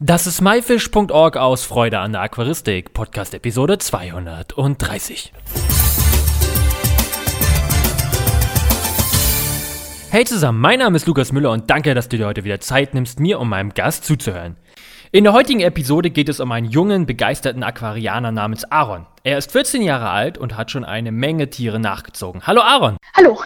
Das ist myfish.org aus Freude an der Aquaristik, Podcast Episode 230. Hey zusammen, mein Name ist Lukas Müller und danke, dass du dir heute wieder Zeit nimmst, mir und meinem Gast zuzuhören. In der heutigen Episode geht es um einen jungen, begeisterten Aquarianer namens Aaron. Er ist 14 Jahre alt und hat schon eine Menge Tiere nachgezogen. Hallo Aaron. Hallo.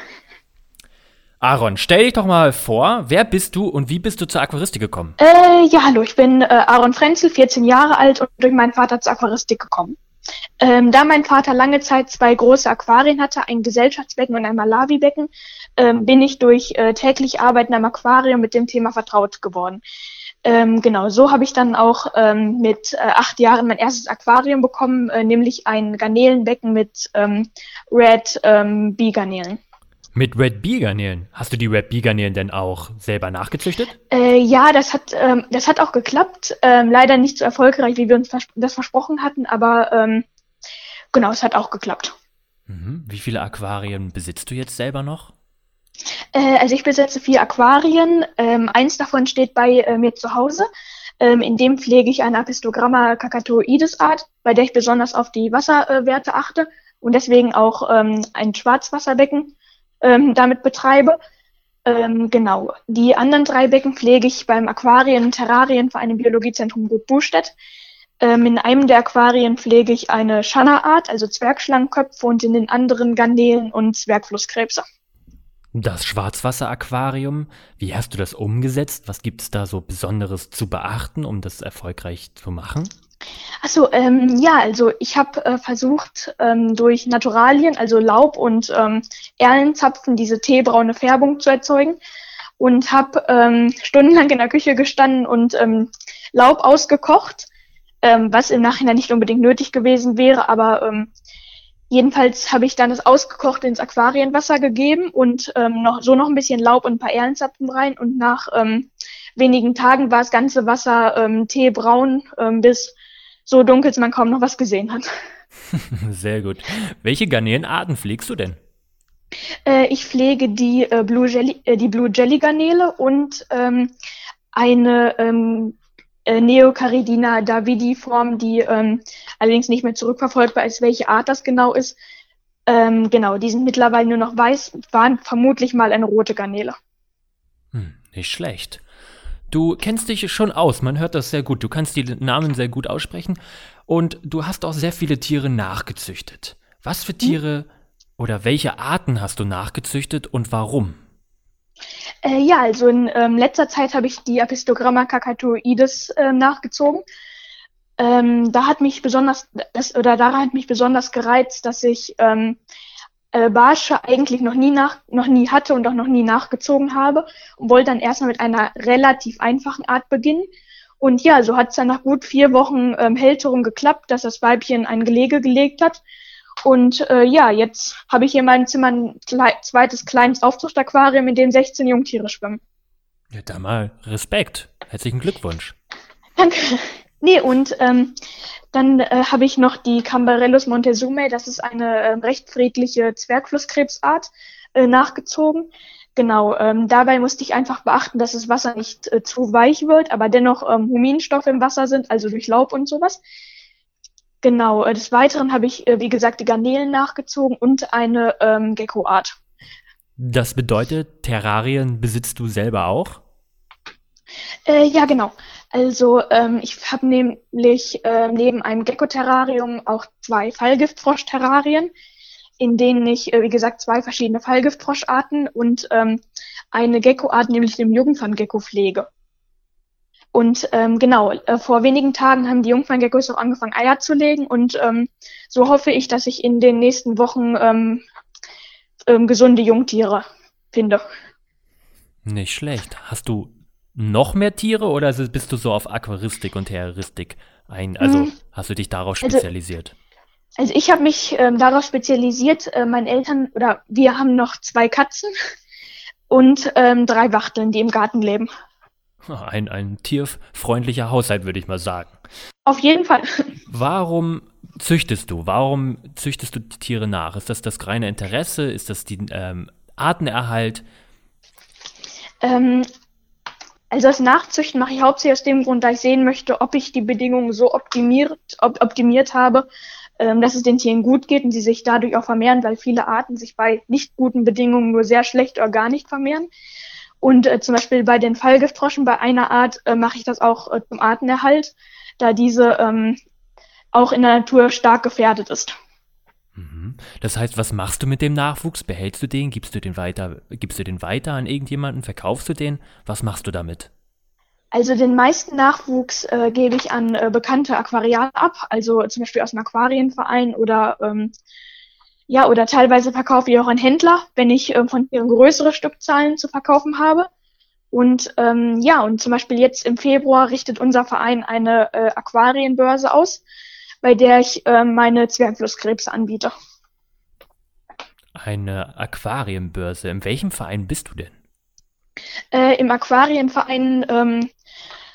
Aaron, stell dich doch mal vor, wer bist du und wie bist du zur Aquaristik gekommen? Äh, ja, hallo, ich bin äh, Aaron Frenzel, 14 Jahre alt und durch meinen Vater zur Aquaristik gekommen. Ähm, da mein Vater lange Zeit zwei große Aquarien hatte, ein Gesellschaftsbecken und ein Malawi-Becken, ähm, bin ich durch äh, täglich Arbeiten am Aquarium mit dem Thema vertraut geworden. Ähm, genau, so habe ich dann auch ähm, mit äh, acht Jahren mein erstes Aquarium bekommen, äh, nämlich ein Garnelenbecken mit ähm, Red ähm, Bee-Garnelen. Mit Red Bee Garnelen. Hast du die Red Bee Garnelen denn auch selber nachgezüchtet? Äh, ja, das hat, ähm, das hat auch geklappt. Ähm, leider nicht so erfolgreich, wie wir uns vers das versprochen hatten, aber ähm, genau, es hat auch geklappt. Mhm. Wie viele Aquarien besitzt du jetzt selber noch? Äh, also ich besitze vier Aquarien. Ähm, eins davon steht bei äh, mir zu Hause. Ähm, in dem pflege ich eine Apistogramma cacatoides Art, bei der ich besonders auf die Wasserwerte achte und deswegen auch ähm, ein Schwarzwasserbecken ähm, damit betreibe. Ähm, genau. Die anderen drei Becken pflege ich beim Aquarien Terrarienverein im Biologiezentrum Gut Bustedt. Ähm, in einem der Aquarien pflege ich eine Schannerart, also Zwergschlangenköpfe, und in den anderen Garnelen und Zwergflusskrebse. Das Schwarzwasser-Aquarium, wie hast du das umgesetzt? Was gibt es da so Besonderes zu beachten, um das erfolgreich zu machen? Achso, ähm, ja, also ich habe äh, versucht, ähm, durch Naturalien, also Laub und ähm, Erlenzapfen, diese teebraune Färbung zu erzeugen und habe ähm, stundenlang in der Küche gestanden und ähm, Laub ausgekocht, ähm, was im Nachhinein nicht unbedingt nötig gewesen wäre, aber ähm, jedenfalls habe ich dann das ausgekocht ins Aquarienwasser gegeben und ähm, noch so noch ein bisschen Laub und ein paar Erlenzapfen rein und nach ähm, wenigen Tagen war das ganze Wasser ähm, teebraun ähm, bis so dunkel, dass man kaum noch was gesehen hat. Sehr gut. Welche Garnelenarten pflegst du denn? Äh, ich pflege die, äh, Blue Jelly, äh, die Blue Jelly Garnele und ähm, eine ähm, äh, Neocaridina davidi Form, die ähm, allerdings nicht mehr zurückverfolgbar ist, welche Art das genau ist. Ähm, genau, die sind mittlerweile nur noch weiß, waren vermutlich mal eine rote Garnele. Hm, nicht schlecht. Du kennst dich schon aus, man hört das sehr gut. Du kannst die Namen sehr gut aussprechen und du hast auch sehr viele Tiere nachgezüchtet. Was für Tiere oder welche Arten hast du nachgezüchtet und warum? Äh, ja, also in ähm, letzter Zeit habe ich die Apistogramma cacatoides äh, nachgezogen. Ähm, da hat mich besonders, das, oder daran hat mich besonders gereizt, dass ich ähm, äh, Barsche eigentlich noch nie nach, noch nie hatte und auch noch nie nachgezogen habe und wollte dann erstmal mit einer relativ einfachen Art beginnen. Und ja, so hat es dann nach gut vier Wochen ähm, Hälterung geklappt, dass das Weibchen ein Gelege gelegt hat. Und äh, ja, jetzt habe ich hier in meinem Zimmer ein klei zweites kleines Aufzuchtaquarium, in dem 16 Jungtiere schwimmen. Ja, da mal Respekt. Herzlichen Glückwunsch. Danke. Nee, und ähm, dann äh, habe ich noch die Cambarellus montezumae, das ist eine äh, recht friedliche Zwergflusskrebsart, äh, nachgezogen. Genau, ähm, dabei musste ich einfach beachten, dass das Wasser nicht äh, zu weich wird, aber dennoch ähm, Huminstoffe im Wasser sind, also durch Laub und sowas. Genau, äh, des Weiteren habe ich, äh, wie gesagt, die Garnelen nachgezogen und eine ähm, Gecko-Art. Das bedeutet, Terrarien besitzt du selber auch? Äh, ja, genau. Also ähm, ich habe nämlich äh, neben einem Gecko-Terrarium auch zwei Fallgiftfrosch-Terrarien, in denen ich, äh, wie gesagt, zwei verschiedene Fallgiftfroscharten und ähm, eine Gecko-Art, nämlich den Jungferngecko pflege. Und ähm, genau, äh, vor wenigen Tagen haben die Jungferngeckos auch angefangen, Eier zu legen und ähm, so hoffe ich, dass ich in den nächsten Wochen ähm, ähm, gesunde Jungtiere finde. Nicht schlecht. Hast du noch mehr Tiere oder bist du so auf Aquaristik und Terroristik ein? Also hm. hast du dich darauf also spezialisiert? Also, also ich habe mich ähm, darauf spezialisiert. Äh, meine Eltern oder wir haben noch zwei Katzen und ähm, drei Wachteln, die im Garten leben. Ein, ein tierfreundlicher Haushalt, würde ich mal sagen. Auf jeden Fall. Warum züchtest du? Warum züchtest du die Tiere nach? Ist das das reine Interesse? Ist das die ähm, Artenerhalt? Ähm, Also das Nachzüchten mache ich hauptsächlich aus dem Grund, da ich sehen möchte, ob ich die Bedingungen so optimiert, op optimiert habe, ähm, dass es den Tieren gut geht und sie sich dadurch auch vermehren, weil viele Arten sich bei nicht guten Bedingungen nur sehr schlecht oder gar nicht vermehren. Und äh, zum Beispiel bei den Fallgiftroschen, bei einer Art äh, mache ich das auch äh, zum Artenerhalt, da diese ähm, auch in der Natur stark gefährdet ist. Mhm. Das heißt, was machst du mit dem Nachwuchs? Behältst du den? Gibst du den weiter? Gibst du den weiter an irgendjemanden? Verkaufst du den? Was machst du damit? Also den meisten Nachwuchs äh, gebe ich an äh, bekannte Aquariate ab, also zum Beispiel aus einem Aquarienverein oder ähm, ja oder teilweise verkaufe ich auch an Händler, wenn ich äh, von ihren größere Stückzahlen zu verkaufen habe. Und ähm, ja und zum Beispiel jetzt im Februar richtet unser Verein eine äh, Aquarienbörse aus bei der ich äh, meine Zwergflusskrebse anbiete. Eine Aquarienbörse. In welchem Verein bist du denn? Äh, Im Aquarienverein, ähm,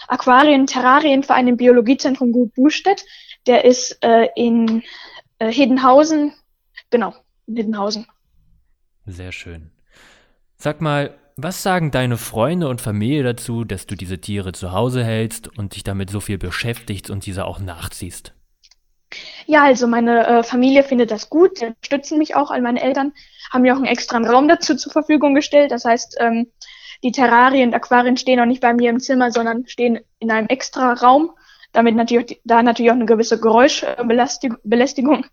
Aquarien-Terrarienverein im Biologiezentrum Gut Bustedt. Der ist äh, in äh, Hedenhausen. Genau, in Hedenhausen. Sehr schön. Sag mal, was sagen deine Freunde und Familie dazu, dass du diese Tiere zu Hause hältst und dich damit so viel beschäftigst und diese auch nachziehst? Ja, also meine äh, Familie findet das gut, die unterstützen mich auch. All meine Eltern haben mir auch einen extra Raum dazu zur Verfügung gestellt. Das heißt, ähm, die Terrarien und Aquarien stehen auch nicht bei mir im Zimmer, sondern stehen in einem extra Raum, damit natürlich da natürlich auch eine gewisse Geräuschbelästigung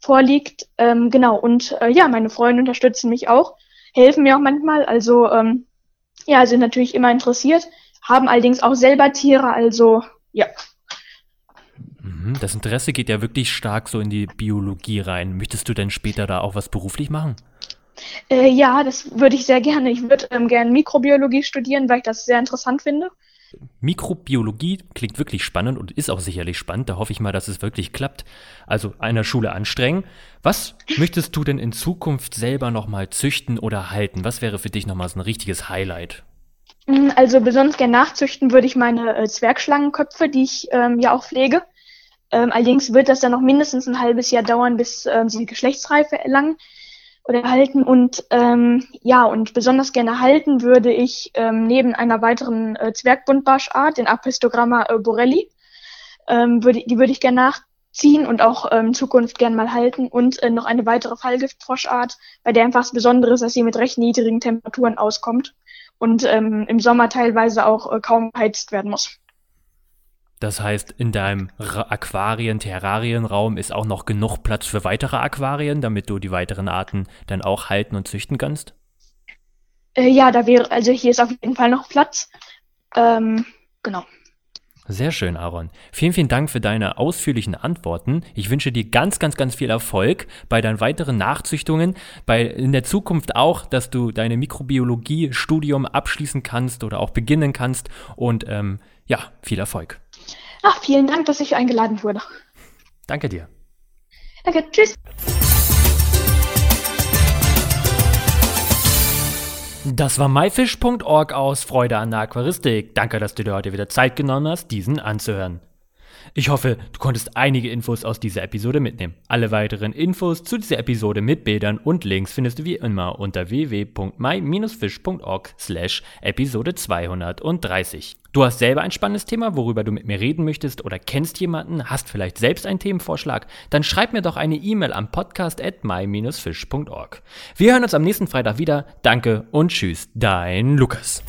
vorliegt. Ähm, genau, und äh, ja, meine Freunde unterstützen mich auch, helfen mir auch manchmal. Also ähm, ja, sind natürlich immer interessiert, haben allerdings auch selber Tiere, also ja. Mhm, das Interesse geht ja wirklich stark so in die Biologie rein. Möchtest du denn später da auch was beruflich machen? Äh, ja, das würde ich sehr gerne. Ich würde ähm, gerne Mikrobiologie studieren, weil ich das sehr interessant finde. Mikrobiologie klingt wirklich spannend und ist auch sicherlich spannend. Da hoffe ich mal, dass es wirklich klappt. Also einer Schule anstrengen. Was möchtest du denn in Zukunft selber nochmal züchten oder halten? Was wäre für dich nochmal so ein richtiges Highlight? Mm, also besonders gerne nachzüchten würde ich meine äh, Zwergschlangenköpfe, die ich ähm, ja auch pflege. Ähm, allerdings wird das dann noch mindestens ein halbes Jahr dauern, bis ähm, sie Geschlechtsreife erlangen oder erhalten. Und ähm, ja, und besonders gerne halten würde ich ähm, neben einer weiteren äh, Zwergbuntbarschart, den Apistogramma äh, borelli, ähm, würde, die würde ich gerne nachziehen und auch ähm, in Zukunft gerne mal halten. Und äh, noch eine weitere Fallgiftfroschart, bei der einfach das Besondere ist, dass sie mit recht niedrigen Temperaturen auskommt und ähm, im Sommer teilweise auch äh, kaum beheizt werden muss. Das heißt, in deinem Aquarien, Terrarienraum ist auch noch genug Platz für weitere Aquarien, damit du die weiteren Arten dann auch halten und züchten kannst? Äh, ja, da wäre, also hier ist auf jeden Fall noch Platz. Ähm, genau. Sehr schön, Aaron. Vielen, vielen Dank für deine ausführlichen Antworten. Ich wünsche dir ganz, ganz, ganz viel Erfolg bei deinen weiteren Nachzüchtungen, bei in der Zukunft auch, dass du deine Mikrobiologie-Studium abschließen kannst oder auch beginnen kannst und ähm, ja, viel Erfolg. Ach, vielen Dank, dass ich eingeladen wurde. Danke dir. Danke, tschüss. Das war myfish.org aus Freude an der Aquaristik. Danke, dass du dir heute wieder Zeit genommen hast, diesen anzuhören. Ich hoffe, du konntest einige Infos aus dieser Episode mitnehmen. Alle weiteren Infos zu dieser Episode mit Bildern und Links findest du wie immer unter www.my-fish.org slash Episode 230. Du hast selber ein spannendes Thema, worüber du mit mir reden möchtest oder kennst jemanden, hast vielleicht selbst einen Themenvorschlag, dann schreib mir doch eine E-Mail am podcast at my-fish.org. Wir hören uns am nächsten Freitag wieder. Danke und tschüss, dein Lukas.